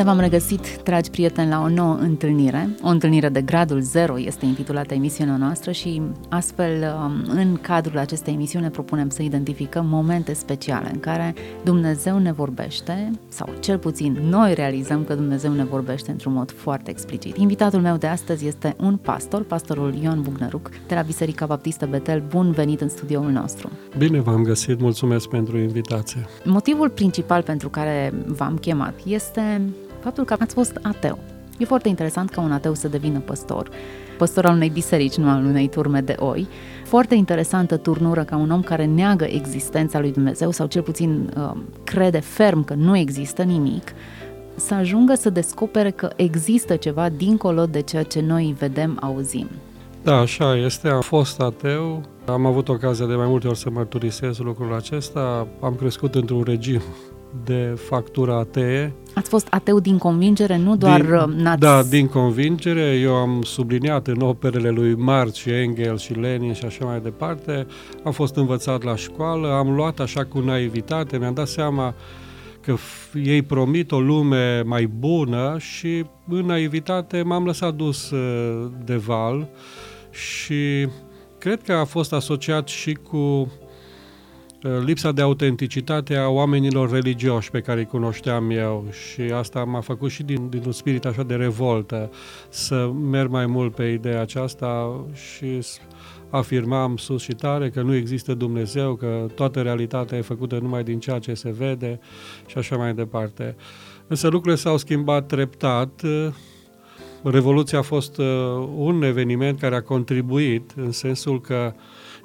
Bine v-am regăsit, dragi prieteni, la o nouă întâlnire. O întâlnire de gradul 0 este intitulată emisiunea noastră și astfel, um, în cadrul acestei emisiuni, propunem să identificăm momente speciale în care Dumnezeu ne vorbește, sau cel puțin noi realizăm că Dumnezeu ne vorbește într-un mod foarte explicit. Invitatul meu de astăzi este un pastor, pastorul Ion Bugnăruc, de la Biserica Baptistă Betel. Bun venit în studioul nostru! Bine v-am găsit, mulțumesc pentru invitație. Motivul principal pentru care v-am chemat este faptul că ați fost ateu. E foarte interesant ca un ateu să devină păstor, păstor al unei biserici, nu al unei turme de oi. Foarte interesantă turnură ca un om care neagă existența lui Dumnezeu sau cel puțin uh, crede ferm că nu există nimic, să ajungă să descopere că există ceva dincolo de ceea ce noi vedem, auzim. Da, așa este. Am fost ateu, am avut ocazia de mai multe ori să mărturisesc lucrul acesta. Am crescut într-un regim de factură atee. Ați fost ateu din convingere, nu doar din, uh, n-ați... Da, din convingere. Eu am subliniat în operele lui Marx și Engels și Lenin și așa mai departe. Am fost învățat la școală, am luat așa cu naivitate, mi-am dat seama că ei promit o lume mai bună și în naivitate m-am lăsat dus uh, de val și cred că a fost asociat și cu Uh, lipsa de autenticitate a oamenilor religioși pe care îi cunoșteam eu și asta m-a făcut și din, din un spirit așa de revoltă să merg mai mult pe ideea aceasta și afirmam sus și tare că nu există Dumnezeu, că toată realitatea e făcută numai din ceea ce se vede și așa mai departe. Însă lucrurile s-au schimbat treptat. Revoluția a fost uh, un eveniment care a contribuit în sensul că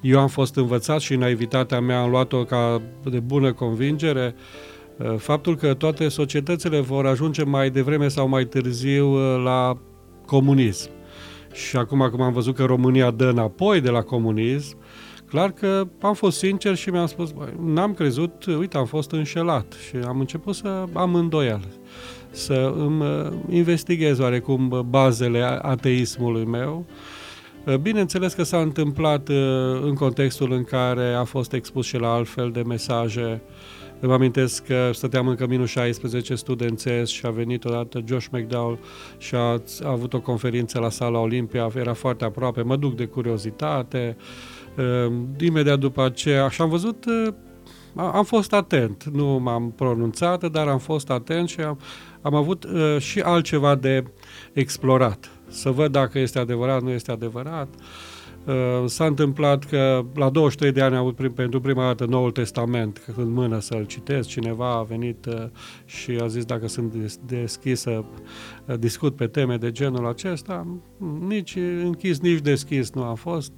eu am fost învățat și naivitatea mea am luat-o ca de bună convingere, uh, faptul că toate societățile vor ajunge mai devreme sau mai târziu uh, la comunism. Și acum, cum am văzut că România dă înapoi de la comunism, clar că am fost sincer și mi-am spus, bă, n-am crezut, uite, am fost înșelat și am început să am îndoială, să îmi uh, investighez oarecum bazele ateismului meu Uh, bineînțeles că s-a întâmplat uh, în contextul în care a fost expus și la altfel de mesaje. Îmi amintesc că stăteam în căminul 16 studențesc și a venit odată Josh McDowell și a, a avut o conferință la sala Olimpia, era foarte aproape, mă duc de curiozitate. Uh, imediat după aceea, și am văzut, am fost atent, nu m-am pronunțat, dar am fost atent și am, am avut și altceva de explorat să văd dacă este adevărat, nu este adevărat. Uh, s-a întâmplat că la 23 de ani am avut prim, pentru prima dată Noul Testament în mână să-l citesc. Cineva a venit uh, și a zis dacă sunt deschis să uh, discut pe teme de genul acesta. Nici închis, nici deschis nu am fost.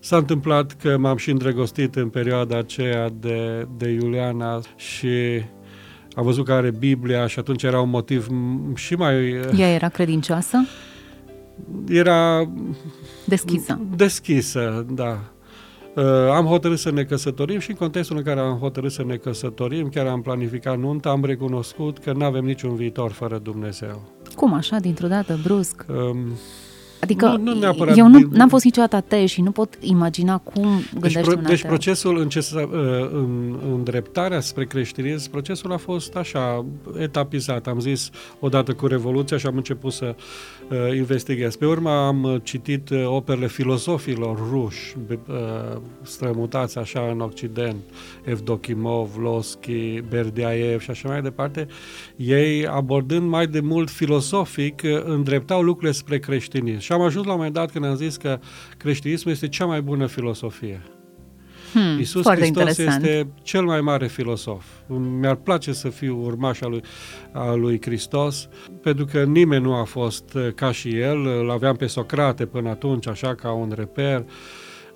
S-a întâmplat că m-am și îndrăgostit în perioada aceea de, de Iuliana și am văzut că are Biblia și atunci era un motiv și mai... Ea era credincioasă? Era deschisă. Deschisă, da. Uh, am hotărât să ne căsătorim și în contextul în care am hotărât să ne căsătorim, chiar am planificat nunta, am recunoscut că nu avem niciun viitor fără Dumnezeu. Cum așa, dintr-o dată, brusc? Um, Adică nu, nu neapărat eu nu am fost niciodată ateu și nu pot imagina cum gândește deci, pro, un Deci procesul în, ce, uh, în, în dreptarea spre creștinism, procesul a fost așa, etapizat. Am zis odată cu Revoluția și am început să uh, investighez. Pe urmă am uh, citit uh, operele filozofilor ruși, uh, strămutați așa în Occident, Evdokimov, Losky, Berdiaev și așa mai departe. Ei, abordând mai de mult filozofic, uh, îndreptau lucrurile spre creștinism. Și am ajuns la un moment dat când am zis că creștinismul este cea mai bună filosofie. Hmm, Iisus Hristos interesant. este cel mai mare filosof. Mi-ar place să fiu urmaș al lui, al lui Hristos, pentru că nimeni nu a fost uh, ca și el. Îl aveam pe Socrate până atunci, așa ca un reper,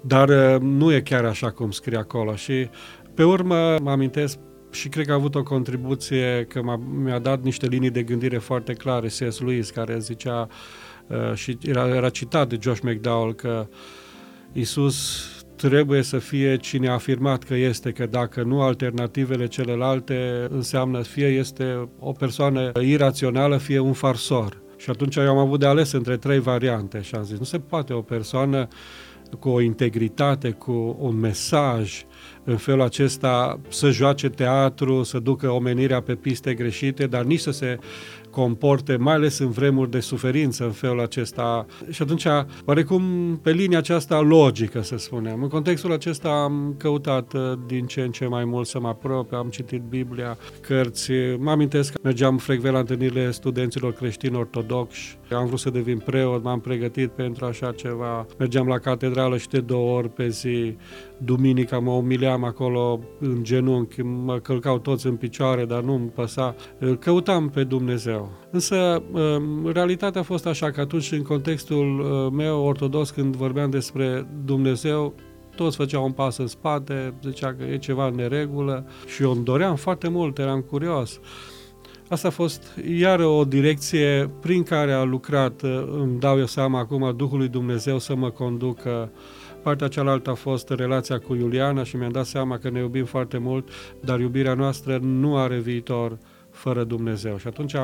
dar uh, nu e chiar așa cum scrie acolo. Și pe urmă mă amintesc și cred că a avut o contribuție că m-a, mi-a dat niște linii de gândire foarte clare, C.S. Lewis, care zicea uh, și era, era citat de Josh McDowell că Isus trebuie să fie cine a afirmat că este, că dacă nu alternativele celelalte înseamnă fie este o persoană irațională, fie un farsor. Și atunci eu am avut de ales între trei variante și am zis, nu se poate o persoană cu o integritate, cu un mesaj, în felul acesta să joace teatru, să ducă omenirea pe piste greșite, dar nici să se comporte, mai ales în vremuri de suferință în felul acesta. Și atunci, oarecum, pe linia aceasta logică, să spunem. În contextul acesta am căutat uh, din ce în ce mai mult să mă apropie, am citit Biblia, cărți. Mă amintesc că mergeam frecvent la întâlnirile studenților creștini ortodoxi, am vrut să devin preot, m-am pregătit pentru așa ceva. Mergeam la catedrală și de două ori pe zi. Duminica mă umileam acolo în genunchi, mă călcau toți în picioare, dar nu-mi păsa. Căutam pe Dumnezeu. Însă, um, realitatea a fost așa că atunci, în contextul uh, meu ortodox, când vorbeam despre Dumnezeu, toți făceau un pas în spate, zicea că e ceva în neregulă și eu îmi doream foarte mult, eram curios. Asta a fost iar o direcție prin care a lucrat, uh, îmi dau eu seama acum, Duhul lui Dumnezeu să mă conducă. Partea cealaltă a fost relația cu Iuliana și mi-am dat seama că ne iubim foarte mult, dar iubirea noastră nu are viitor fără Dumnezeu. Și atunci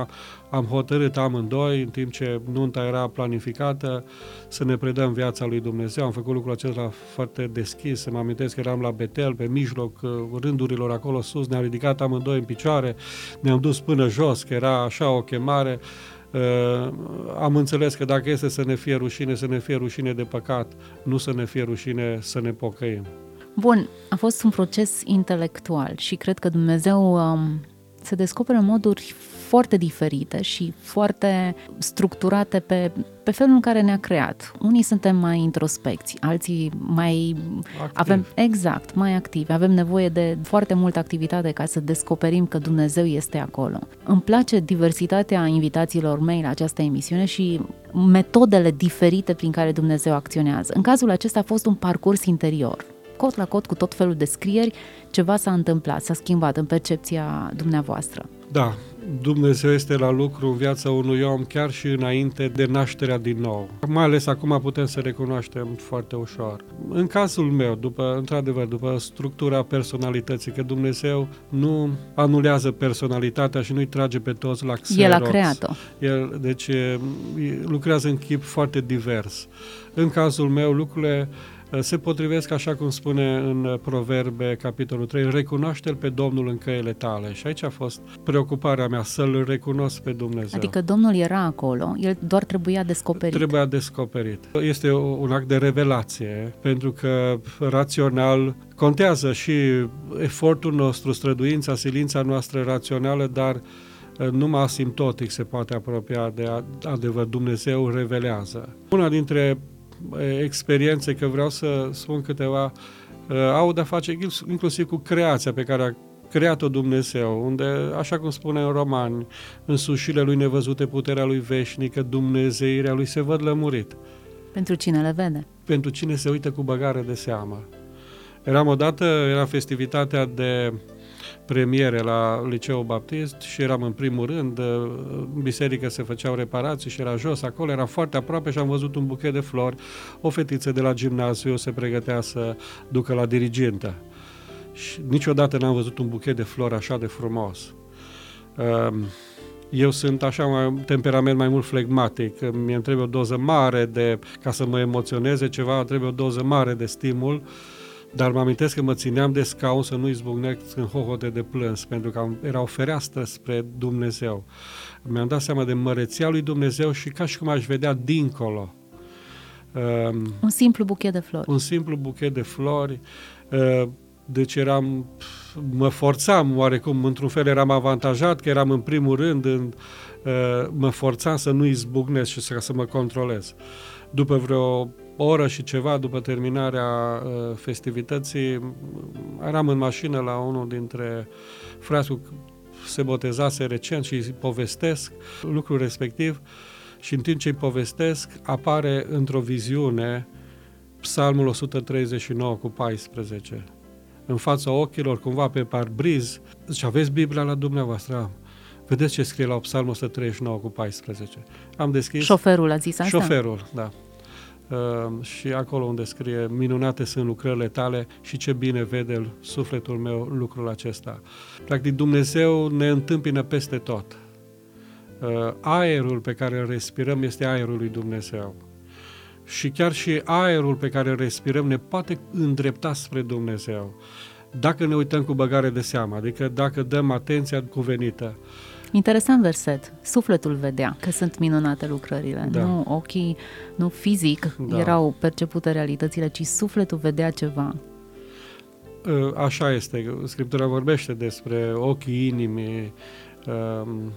am hotărât amândoi, în timp ce nunta era planificată, să ne predăm viața lui Dumnezeu. Am făcut lucrul acesta foarte deschis. Să mă amintesc că eram la Betel, pe mijloc uh, rândurilor acolo sus, ne-am ridicat amândoi în picioare, ne-am dus până jos, că era așa o chemare. Uh, am înțeles că dacă este să ne fie rușine, să ne fie rușine de păcat, nu să ne fie rușine să ne pocăim. Bun, a fost un proces intelectual și cred că Dumnezeu um, se descoperă moduri foarte diferite și foarte structurate pe, pe felul în care ne-a creat. Unii suntem mai introspecți, alții mai Activ. avem exact, mai activi. Avem nevoie de foarte multă activitate ca să descoperim că Dumnezeu este acolo. Îmi place diversitatea invitațiilor mei la această emisiune și metodele diferite prin care Dumnezeu acționează. În cazul acesta a fost un parcurs interior cot la cot cu tot felul de scrieri, ceva s-a întâmplat, s-a schimbat în percepția dumneavoastră. Da, Dumnezeu este la lucru în viața unui om chiar și înainte de nașterea din nou. Mai ales acum putem să recunoaștem foarte ușor. În cazul meu, după, într-adevăr, după structura personalității, că Dumnezeu nu anulează personalitatea și nu-i trage pe toți la Xerox. El a creat-o. El, deci, lucrează în chip foarte divers. În cazul meu, lucrurile Eh, se potrivesc, așa cum spune în eh, Proverbe, capitolul 3, recunoaște-L pe Domnul în căile tale. Și aici a fost preocuparea mea, să-L recunosc pe Dumnezeu. Adică Domnul era acolo, El doar trebuia descoperit. Trebuia descoperit. Este un act de revelație, pentru că rațional contează și efortul nostru, străduința, silința noastră rațională, dar eh, numai asimptotic se poate apropia de adevăr. Dumnezeu revelează. Una dintre experiențe, că vreau să spun câteva, au de-a face inclusiv cu creația pe care a creat-o Dumnezeu, unde, așa cum spune în Romani, în sușile lui nevăzute puterea lui veșnică, Dumnezeirea lui se văd lămurit. Pentru cine le vede? Pentru cine se uită cu băgare de seamă. Eram odată, era festivitatea de premiere la Liceul Baptist și eram în primul rând, în biserică se făceau reparații și era jos acolo, era foarte aproape și am văzut un buchet de flori, o fetiță de la gimnaziu se pregătea să ducă la dirigintă. Și niciodată n-am văzut un buchet de flori așa de frumos. Ehm, eu sunt așa mai temperament mai mult flegmatic, mi-e trebuie o doză mare de, ca să mă emoționeze ceva, trebuie o doză mare de stimul dar mă amintesc că mă țineam de scaun să nu izbucnesc în hohote de plâns, pentru că era o fereastră spre Dumnezeu. Mi-am dat seama de măreția lui Dumnezeu și ca și cum aș vedea dincolo. Um, un simplu buchet de flori. Un simplu buchet de flori. Uh, deci eram, mă forțam oarecum, într-un fel eram avantajat, că eram în primul rând, în, uh, mă forțam să nu izbucnesc și să, să mă controlez. După vreo o oră și ceva după terminarea uh, festivității, eram în mașină la unul dintre frați cu se botezase recent și îi povestesc lucrul respectiv și în timp ce îi povestesc apare într-o viziune Psalmul 139 cu 14. în fața ochilor, cumva pe parbriz, zice, aveți Biblia la dumneavoastră? Am. Vedeți ce scrie la Psalmul 139 cu 14. Am deschis... Șoferul a zis asta? Șoferul, da. Uh, și acolo unde scrie minunate sunt lucrările tale și ce bine vede sufletul meu lucrul acesta. Practic Dumnezeu ne întâmpină peste tot. Uh, aerul pe care îl respirăm este aerul lui Dumnezeu. Și chiar și aerul pe care îl respirăm ne poate îndrepta spre Dumnezeu. Dacă ne uităm cu băgare de seamă, adică dacă dăm atenția cuvenită. Interesant verset. Sufletul vedea că sunt minunate lucrările. Da. Nu ochii, nu fizic Da. erau percepute realitățile, ci sufletul vedea ceva. Uh, Așa este. Scriptura vorbește despre ochii inimii. um,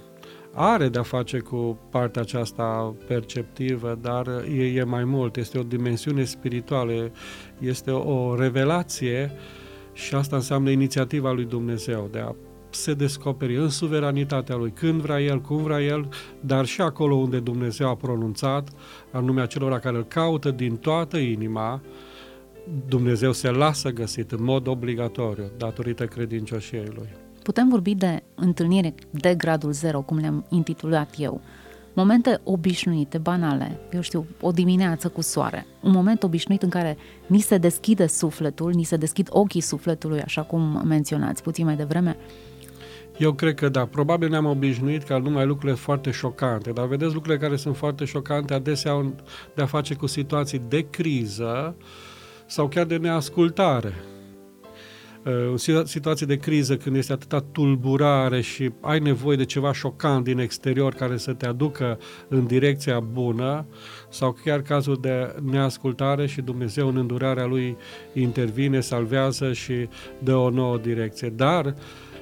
Are de-a face cu partea aceasta perceptivă, dar e, e mai mult. Este o dimensiune spirituală, este o revelație și asta înseamnă inițiativa lui Dumnezeu de a se descoperi în suveranitatea lui, când vrea El, cum vrea El, dar și acolo unde Dumnezeu a pronunțat, anume acelora care îl caută din toată inima, Dumnezeu se lasă găsit în mod obligatoriu, datorită credincioșiei Lui. Putem vorbi de întâlnire de gradul zero, cum le-am intitulat eu. Momente obișnuite, banale, eu știu, o dimineață cu soare. Un moment obișnuit în care ni se deschide sufletul, ni se deschid ochii sufletului, așa cum menționați puțin mai devreme. Eu cred că da, probabil ne-am obișnuit ca numai lucrurile foarte șocante, dar vedeți lucrurile care sunt foarte șocante adesea au de a face cu situații de criză sau chiar de neascultare. Uh, situa- situații de criză când este atâta tulburare și ai nevoie de ceva șocant din exterior care să te aducă în direcția bună sau chiar cazul de neascultare și Dumnezeu în îndurarea Lui intervine, salvează și dă o nouă direcție. Dar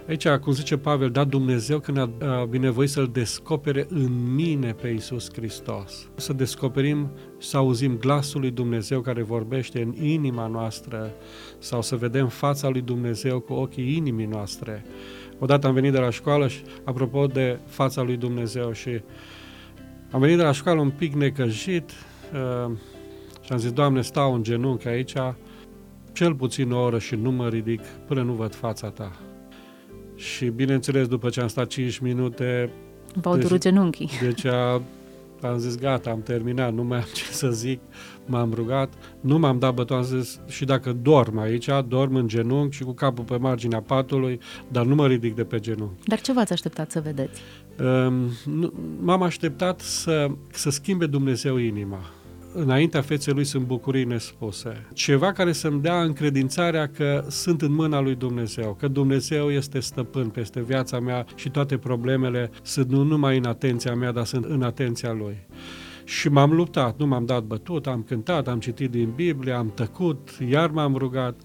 Aici, cum zice Pavel, da Dumnezeu când a a binevoit să-L descopere în mine pe Iisus Hristos. Să descoperim, să auzim glasul lui Dumnezeu care vorbește în inima noastră sau să vedem fața lui Dumnezeu cu ochii inimii noastre. Odată am venit de la școală și, apropo de fața lui Dumnezeu și am venit de la școală un pic necăjit uh, și am zis, Doamne, stau în genunchi aici cel puțin o oră și nu mă ridic până nu văd fața Ta. Și bineînțeles, după ce am stat 5 minute, V-au Deci- durut genunchii. deci a, am zis gata, am terminat, nu mai am ce să zic, m-am rugat, nu m-am dat bătut, am zis și dacă dorm aici, dorm în genunchi și cu capul pe marginea patului, dar nu mă ridic de pe genunchi. Dar ce v-ați așteptat să vedeți? Um, nu- m-am așteptat să, să schimbe Dumnezeu inima. Înaintea feței lui sunt bucurii nespuse. Ceva care să-mi dea încredințarea că sunt în mâna lui Dumnezeu, că Dumnezeu este stăpân peste viața mea și toate problemele sunt nu numai în atenția mea, dar sunt în atenția lui. Și m-am luptat, nu m-am dat bătut, am cântat, am citit din Biblie, am tăcut, iar m-am rugat,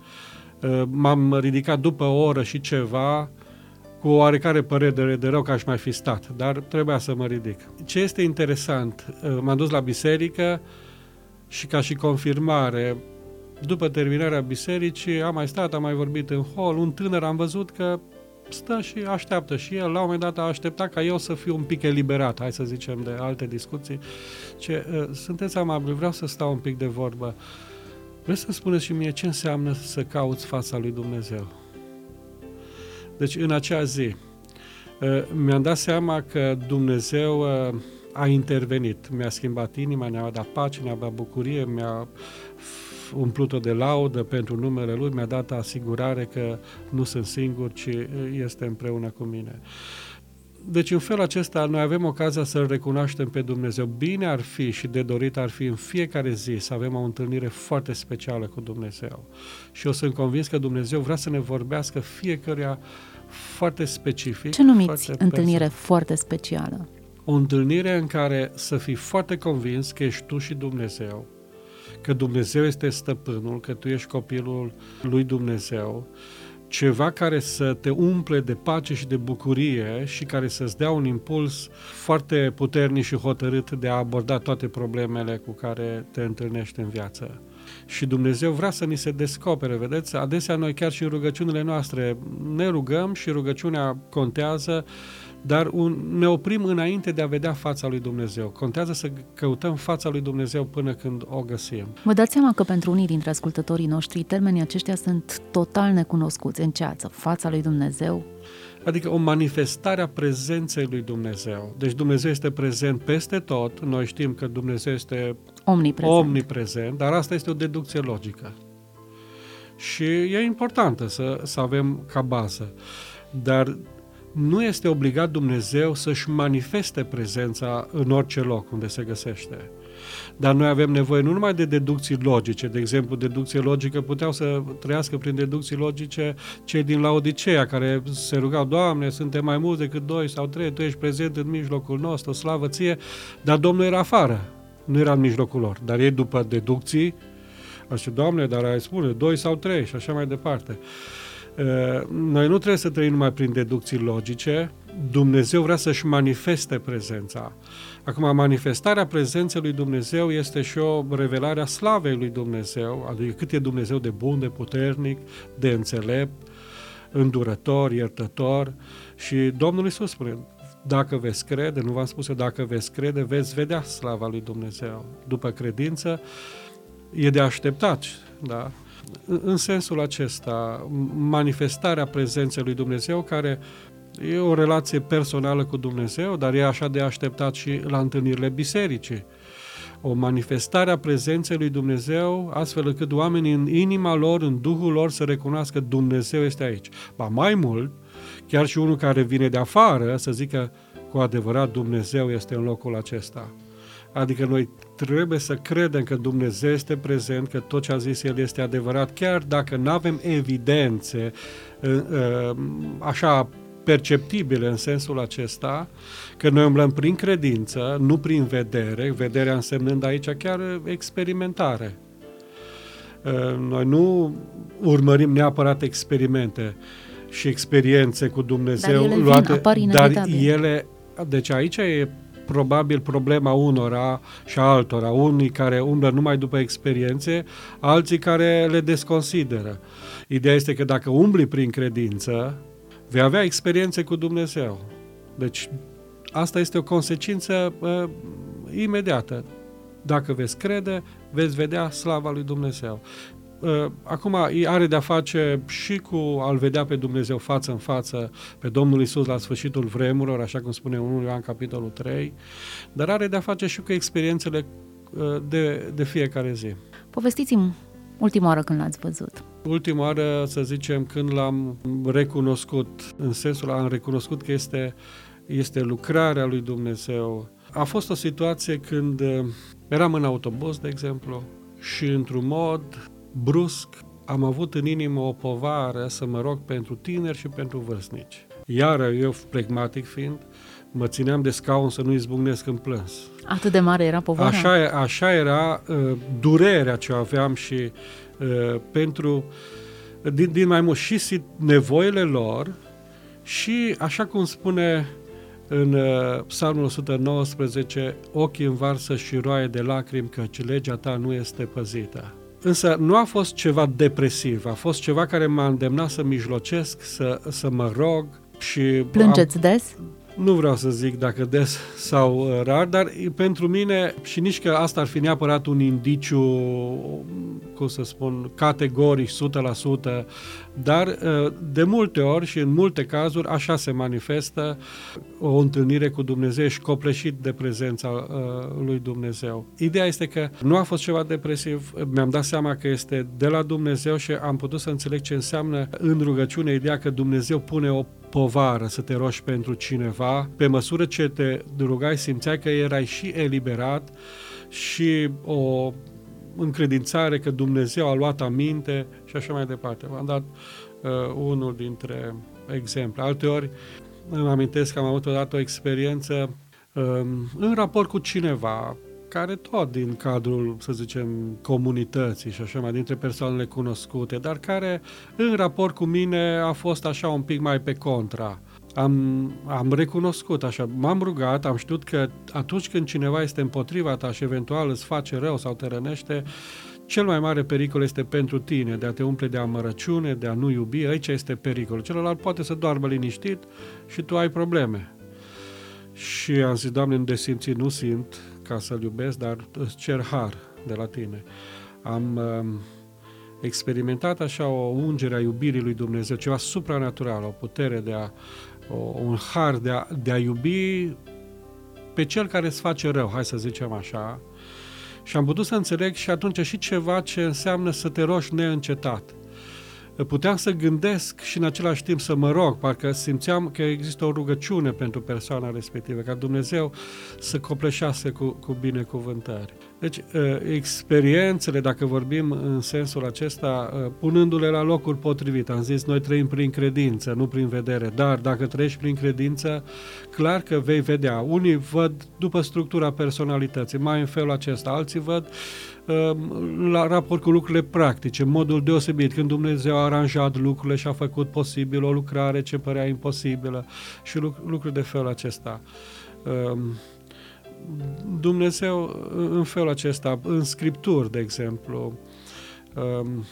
Uh, m-am ridicat după o oră și ceva, cu o oarecare părere de rău că aș mai fi stat, dar trebuia să mă ridic. Ce este interesant, uh, m-am dus la biserică și ca și confirmare, după terminarea bisericii, am mai stat, am mai vorbit în hol, un tânăr am văzut că stă și așteaptă și el la un moment dat a așteptat ca eu să fiu un pic eliberat, hai să zicem, de alte discuții. Ce, uh, sunteți amabili, vreau să stau un pic de vorbă. Vreți să spuneți și mie ce înseamnă să cauți fața lui Dumnezeu? Deci în acea zi uh, mi-am dat seama că Dumnezeu uh, a intervenit, mi-a schimbat inima, ne-a dat pace, ne-a dat bucurie, mi-a f- umplut-o de laudă pentru numele Lui, mi-a dat asigurare că nu sunt singur, ci uh, este împreună cu mine. Deci în felul acesta noi avem ocazia să-L recunoaștem pe Dumnezeu. Bine ar fi și de dorit ar fi în fiecare zi să avem o întâlnire foarte specială cu Dumnezeu. Și eu sunt convins că Dumnezeu vrea să ne vorbească fiecăruia foarte specific. Ce numiți foarte întâlnire personal. foarte specială? O întâlnire în care să fii foarte convins că ești tu și Dumnezeu, că Dumnezeu este stăpânul, că tu ești copilul lui Dumnezeu, ceva care să te umple de pace și de bucurie și care să-ți dea un impuls foarte puternic și hotărât de a aborda toate problemele cu care te întâlnești în viață. Și Dumnezeu vrea să ni se descopere, vedeți? Adesea noi chiar și în rugăciunile noastre ne rugăm și rugăciunea contează, dar un, ne oprim înainte de a vedea fața lui Dumnezeu. Contează să căutăm fața lui Dumnezeu până când o găsim. Vă dați seama că pentru unii dintre ascultătorii noștri termenii aceștia sunt total necunoscuți în ceață. Fața lui Dumnezeu, Adică o manifestare a prezenței lui Dumnezeu. Deci Dumnezeu este prezent peste tot. Noi știm că Dumnezeu este omniprezent. omniprezent, dar asta este o deducție logică. Și e importantă să, să avem ca bază. Dar nu este obligat Dumnezeu să-și manifeste prezența în orice loc unde se găsește. Dar noi avem nevoie nu numai de deducții logice, de exemplu, deducție logică puteau să trăiască prin deducții logice cei din Laodicea, care se rugau, Doamne, suntem mai mulți decât doi sau trei, Tu ești prezent în mijlocul nostru, slavă ție, dar Domnul era afară, nu era în mijlocul lor. Dar ei, după deducții, așa, Doamne, dar ai spune, doi sau trei și așa mai departe. Noi nu trebuie să trăim numai prin deducții logice, Dumnezeu vrea să-și manifeste prezența. Acum, manifestarea prezenței lui Dumnezeu este și o revelare a slavei lui Dumnezeu, adică cât e Dumnezeu de bun, de puternic, de înțelept, îndurător, iertător și Domnul Iisus spune, dacă veți crede, nu v-am spus eu, dacă veți crede, veți vedea slava lui Dumnezeu. După credință, e de așteptat, da? În sensul acesta, manifestarea prezenței lui Dumnezeu care E o relație personală cu Dumnezeu, dar e așa de așteptat și la întâlnirile bisericii. O manifestare a prezenței lui Dumnezeu, astfel încât oamenii în inima lor, în Duhul lor, să recunoască că Dumnezeu este aici. Ba mai mult, chiar și unul care vine de afară să zică cu adevărat Dumnezeu este în locul acesta. Adică noi trebuie să credem că Dumnezeu este prezent, că tot ce a zis El este adevărat, chiar dacă nu avem evidențe ă, ă, așa perceptibile în sensul acesta, că noi umblăm prin credință, nu prin vedere, vederea însemnând aici chiar experimentare. Uh, noi nu urmărim neapărat experimente și experiențe cu Dumnezeu dar ele luate, vin, dar ele, deci aici e probabil problema unora și a altora, unii care umblă numai după experiențe, alții care le desconsideră. Ideea este că dacă umbli prin credință, vei avea experiențe cu Dumnezeu. Deci asta este o consecință uh, imediată. Dacă veți crede, veți vedea slava lui Dumnezeu. Uh, acum are de-a face și cu a-L vedea pe Dumnezeu față în față, pe Domnul Isus la sfârșitul vremurilor, așa cum spune 1 Ioan capitolul 3, dar are de-a face și cu experiențele uh, de, de fiecare zi. Povestiți-mi ultima oară când l-ați văzut. Ultima oară, să zicem, când l-am recunoscut, în sensul am recunoscut că este, este lucrarea lui Dumnezeu. A fost o situație când uh, eram în autobuz, de exemplu, și într-un mod brusc am avut în inimă o povară să mă rog pentru tineri și pentru vârstnici. Iar eu, flegmatic fiind, mă țineam de scaun să nu izbucnesc în plâns. Atât de mare era povara? Așa, așa era uh, durerea ce aveam și uh, pentru, din, din mai mult, și nevoile lor și, așa cum spune în uh, Psalmul 119, ochii învarsă și roaie de lacrimi, căci legea ta nu este păzită. Însă nu a fost ceva depresiv, a fost ceva care m-a îndemnat să mijlocesc, să, să mă rog și... Plângeți am, des? Nu vreau să zic dacă des sau uh, rar, dar pentru mine, și nici că asta ar fi neapărat un indiciu, cum să spun, categoric, 100%, dar uh, de multe ori și în multe cazuri așa se manifestă o întâlnire cu Dumnezeu și copleșit de prezența uh, lui Dumnezeu. Ideea este că nu a fost ceva depresiv, mi-am dat seama că este de la Dumnezeu și am putut să înțeleg ce înseamnă în rugăciune ideea că Dumnezeu pune o povară să te rogi pentru cineva, pe măsură ce te rugai simțeai că erai și eliberat și o încredințare că Dumnezeu a luat aminte și așa mai departe. V-am dat uh, unul dintre exemple. Alteori îmi amintesc că am avut odată o experiență um, în raport cu cineva care tot din cadrul, să zicem, comunității și așa mai dintre persoanele cunoscute, dar care în raport cu mine a fost așa un pic mai pe contra. Am, am recunoscut așa, m-am rugat, am știut că atunci când cineva este împotriva ta și eventual îți face rău sau te rănește, cel mai mare pericol este pentru tine, de a te umple de amărăciune, de a nu iubi, aici este pericolul. Celălalt poate să doarmă liniștit și tu ai probleme. Și am zis, Doamne, în desimțit nu simt ca să-L iubesc, dar îți cer har de la Tine. Am uh, experimentat așa o ungere a iubirii lui Dumnezeu, ceva supranatural, o putere de a, o, un har de a, de a iubi pe cel care îți face rău, hai să zicem așa, și am putut să înțeleg și atunci și ceva ce înseamnă să te rogi neîncetat puteam să gândesc și în același timp să mă rog, parcă simțeam că există o rugăciune pentru persoana respectivă, ca Dumnezeu să copleșească cu, cu binecuvântări. Deci, ă, experiențele, dacă vorbim în sensul acesta, ă, punându-le la locul potrivit, am zis, noi trăim prin credință, nu prin vedere, dar dacă trăiești prin credință, clar că vei vedea. Unii văd după structura personalității, mai în felul acesta, alții văd Ehm, la raport cu lucrurile practice, modul deosebit, când Dumnezeu a aranjat lucrurile și a făcut posibil o lucrare ce părea imposibilă și lucruri de felul acesta. Ehm, Dumnezeu în felul acesta, în Scripturi, de exemplu, ehm,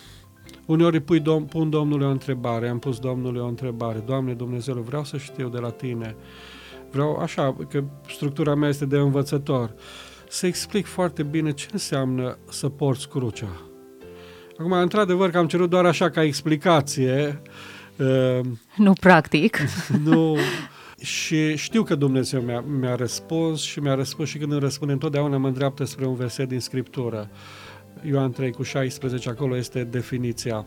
uneori pui dom- pun Domnului o întrebare, am pus Domnului o întrebare, Doamne Dumnezeu, vreau să știu de la Tine, vreau așa, că structura mea este de învățător, să explic foarte bine ce înseamnă să porți crucea. Acum, într-adevăr, că am cerut doar așa ca explicație. Uh, nu practic. Nu. Și știu că Dumnezeu mi-a, mi-a răspuns și mi-a răspuns și când îmi răspunde întotdeauna mă îndreaptă spre un verset din Scriptură. Ioan 3 cu 16, acolo este definiția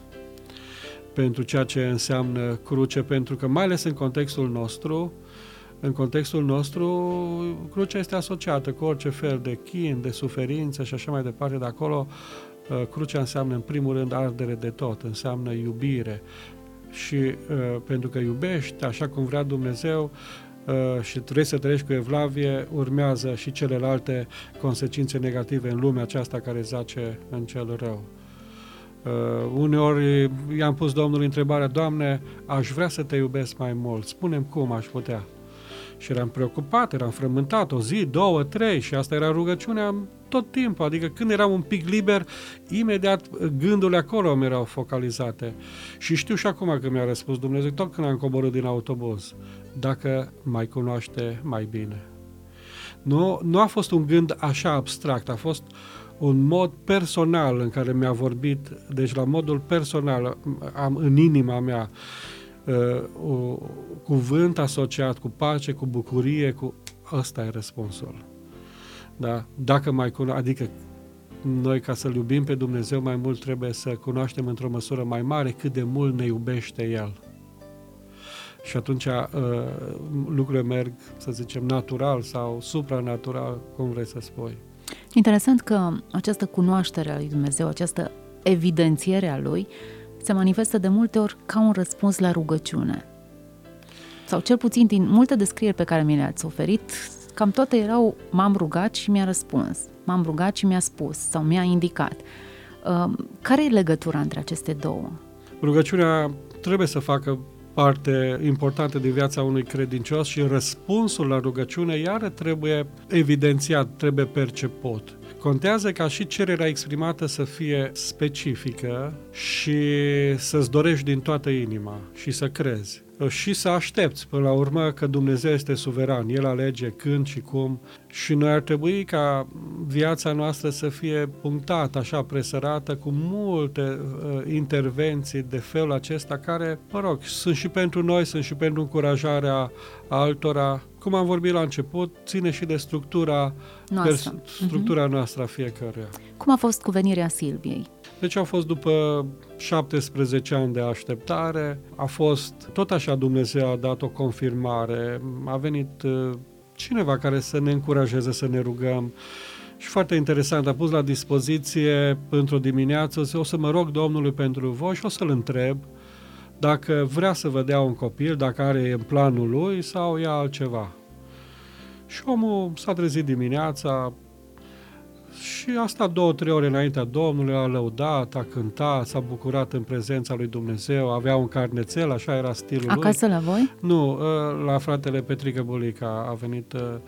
pentru ceea ce înseamnă cruce, pentru că mai ales în contextul nostru, în contextul nostru, crucea este asociată cu orice fel de chin, de suferință și așa mai departe. De acolo, uh, crucea înseamnă, în primul rând, ardere de tot, înseamnă iubire. Și uh, pentru că iubești, așa cum vrea Dumnezeu, uh, și trebuie să trăiești cu evlavie, urmează și celelalte consecințe negative în lumea aceasta care zace în cel rău. Uh, uneori i-am pus Domnului întrebarea, Doamne, aș vrea să te iubesc mai mult, spunem cum aș putea. Și eram preocupat, eram frământat o zi, două, trei și asta era rugăciunea tot timpul. Adică când eram un pic liber, imediat gândurile acolo mi erau focalizate. Și știu și acum că mi-a răspuns Dumnezeu, tot când am coborât din autobuz, dacă mai cunoaște mai bine. Nu, nu a fost un gând așa abstract, a fost un mod personal în care mi-a vorbit, deci la modul personal, am în inima mea, uh, o, cuvânt asociat cu pace, cu bucurie, cu... Ăsta e răspunsul. Da? Dacă mai cuno- adică noi ca să-L iubim pe Dumnezeu mai mult trebuie să cunoaștem într-o măsură mai mare cât de mult ne iubește El. Și atunci uh, lucrurile merg, să zicem, natural sau supranatural, cum vrei să spui. Interesant că această cunoaștere a lui Dumnezeu, această evidențiere a Lui, se manifestă de multe ori ca un răspuns la rugăciune. Sau cel puțin din multe descrieri pe care mi le-ați oferit, cam toate erau m-am rugat și mi-a răspuns, m-am rugat și mi-a spus sau mi-a indicat. Uh, care e legătura între aceste două? Rugăciunea trebuie să facă parte importantă din viața unui credincios și răspunsul la rugăciune iară trebuie evidențiat, trebuie perceput. Contează ca și cererea exprimată să fie specifică și să-ți dorești din toată inima și să crezi și să aștepți până la urmă că Dumnezeu este suveran. El alege când și cum și noi ar trebui ca viața noastră să fie punctată, așa presărată, cu multe uh, intervenții de felul acesta care, mă rog, sunt și pentru noi, sunt și pentru încurajarea altora. Cum am vorbit la început, ține și de structura noastră, pers- structura uh-huh. noastră a fiecăruia. Cum a fost cu venirea Silviei? Deci au fost după 17 ani de așteptare, a fost tot așa Dumnezeu a dat o confirmare, a venit uh, cineva care să ne încurajeze să ne rugăm și foarte interesant, a pus la dispoziție într-o dimineață, o să mă rog Domnului pentru voi și o să-l întreb dacă vrea să vă dea un copil, dacă are în planul lui sau ia altceva. Și omul s-a trezit dimineața, și asta două, trei ore înaintea Domnului, a lăudat, a cântat, s-a bucurat în prezența lui Dumnezeu, avea un carnețel, așa era stilul Acasă lui. la voi? Nu, ă, la fratele Petrică Bulica a venit ă,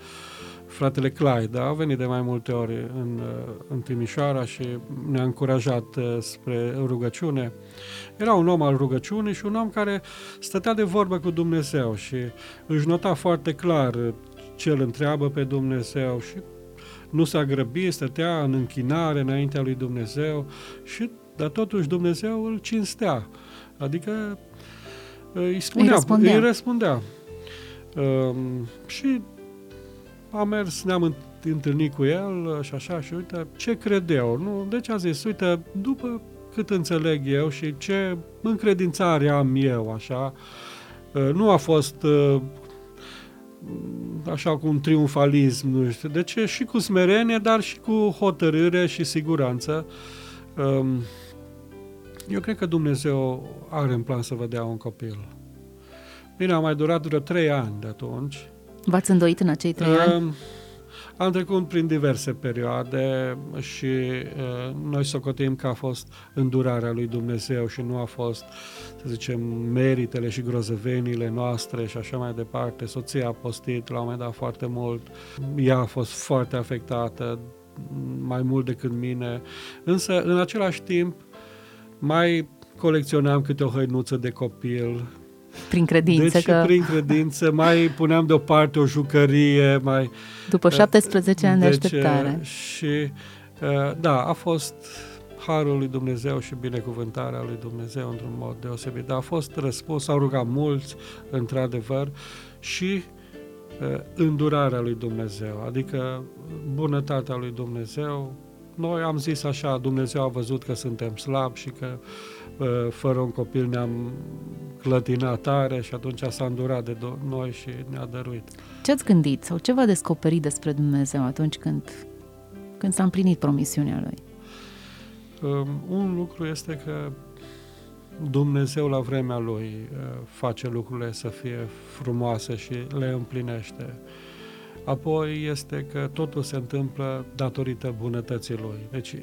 fratele Clyde, a venit de mai multe ori în, ă, în Timișoara și ne-a încurajat spre rugăciune. Era un om al rugăciunii și un om care stătea de vorbă cu Dumnezeu și își nota foarte clar ce îl întreabă pe Dumnezeu și nu s-a grăbit, stătea în închinare înaintea lui Dumnezeu și dar totuși Dumnezeu îl cinstea. Adică îi spunea, îi răspundea. Îi răspundea. Um, și a mers, ne-am întâlnit cu el și așa și uite, ce cred eu? Nu? Deci a zis, uite, după cât înțeleg eu și ce încredințare am eu, așa, uh, nu a fost uh, așa cu un triumfalism, nu știu, deci și cu smerenie, dar și cu hotărâre și siguranță. Um, eu cred că Dumnezeu are în plan să vă dea un copil. Bine, a mai durat vreo trei ani de atunci. V-ați îndoit în acei trei uh, ani? Am trecut prin diverse perioade și uh, noi socotim că a fost îndurarea lui Dumnezeu și nu a fost, să zicem, meritele și grozăvenile noastre și așa mai departe. Soția a postit la un moment dat foarte mult, ea a fost foarte afectată, mai mult decât mine, însă în același timp mai colecționam câte o hăinuță de copil, prin credință. Deci că... prin credință mai puneam deoparte o jucărie, mai... După 17 ani deci, de așteptare. Și uh, da, a fost harul lui Dumnezeu și binecuvântarea lui Dumnezeu într-un mod deosebit. Dar a fost răspuns, s-au rugat mulți, într-adevăr, și uh, îndurarea lui Dumnezeu, adică bunătatea lui Dumnezeu. Noi am zis așa, Dumnezeu a văzut că suntem slabi și că uh, fără un copil ne-am clătina tare și atunci s-a îndurat de do- noi și ne-a dăruit. Ce ați gândit sau ce v-a descoperit despre Dumnezeu atunci când, când s-a împlinit promisiunea Lui? Um, un lucru este că Dumnezeu la vremea Lui uh, face lucrurile să fie frumoase și le împlinește. Apoi este că totul se întâmplă datorită bunătății Lui. Deci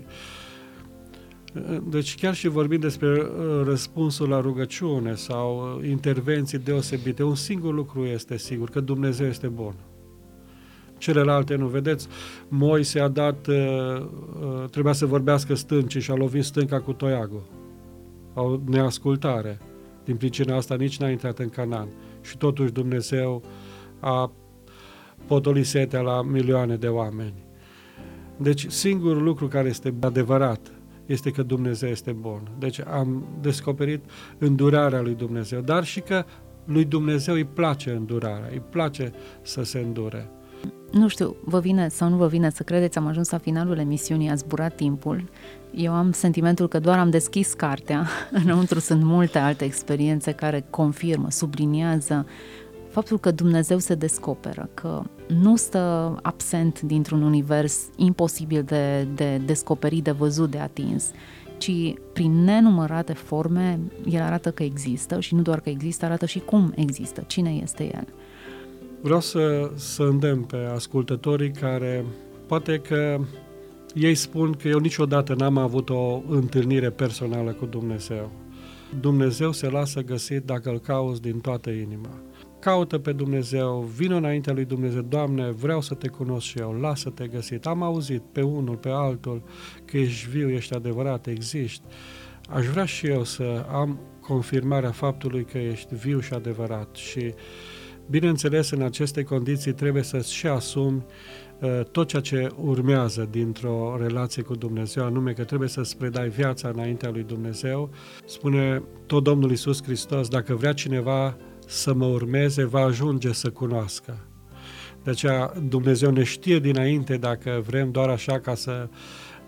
deci chiar și vorbim despre uh, răspunsul la rugăciune sau uh, intervenții deosebite, un singur lucru este sigur, că Dumnezeu este bun. Celelalte nu vedeți, Moise a dat, uh, trebuia să vorbească stâncii și a lovit stânca cu toiagul. O neascultare. Din pricina asta nici n-a intrat în Canaan. Și totuși Dumnezeu a potolit setea la milioane de oameni. Deci singurul lucru care este adevărat este că Dumnezeu este bun. Deci am descoperit îndurarea lui Dumnezeu, dar și că lui Dumnezeu îi place îndurarea, îi place să se îndure. Nu știu, vă vine sau nu vă vine să credeți, am ajuns la finalul emisiunii, a zburat timpul. Eu am sentimentul că doar am deschis cartea, înăuntru sunt multe alte experiențe care confirmă, subliniază faptul că Dumnezeu se descoperă, că nu stă absent dintr-un univers imposibil de, de descoperit, de văzut, de atins, ci prin nenumărate forme El arată că există și nu doar că există, arată și cum există, cine este El. Vreau să, să îndemn pe ascultătorii care poate că ei spun că eu niciodată n-am avut o întâlnire personală cu Dumnezeu. Dumnezeu se lasă găsit dacă îl cauți din toată inima caută pe Dumnezeu, vină înaintea lui Dumnezeu, Doamne, vreau să te cunosc și eu, lasă-te găsit. Am auzit pe unul, pe altul, că ești viu, ești adevărat, existi. Aș vrea și eu să am confirmarea faptului că ești viu și adevărat și Bineînțeles, în aceste condiții trebuie să-ți și asumi uh, tot ceea ce urmează dintr-o relație cu Dumnezeu, anume că trebuie să-ți predai viața înaintea lui Dumnezeu. Spune tot Domnul Isus Hristos, dacă vrea cineva să mă urmeze, va ajunge să cunoască. De aceea Dumnezeu ne știe dinainte dacă vrem doar așa ca să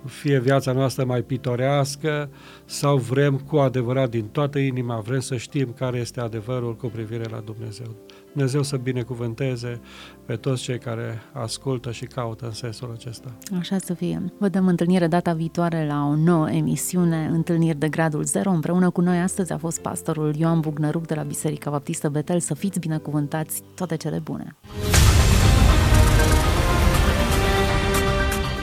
fie viața noastră mai pitorească sau vrem cu adevărat din toată inima, vrem să știm care este adevărul cu privire la Dumnezeu. Dumnezeu să binecuvânteze pe toți cei care ascultă și caută în sensul acesta. Așa să fie. Vă dăm întâlnire data viitoare la o nouă emisiune, Întâlniri de Gradul Zero. Împreună cu noi astăzi a fost pastorul Ioan Bugnăruc de la Biserica Baptistă Betel. Să fiți binecuvântați, toate cele bune!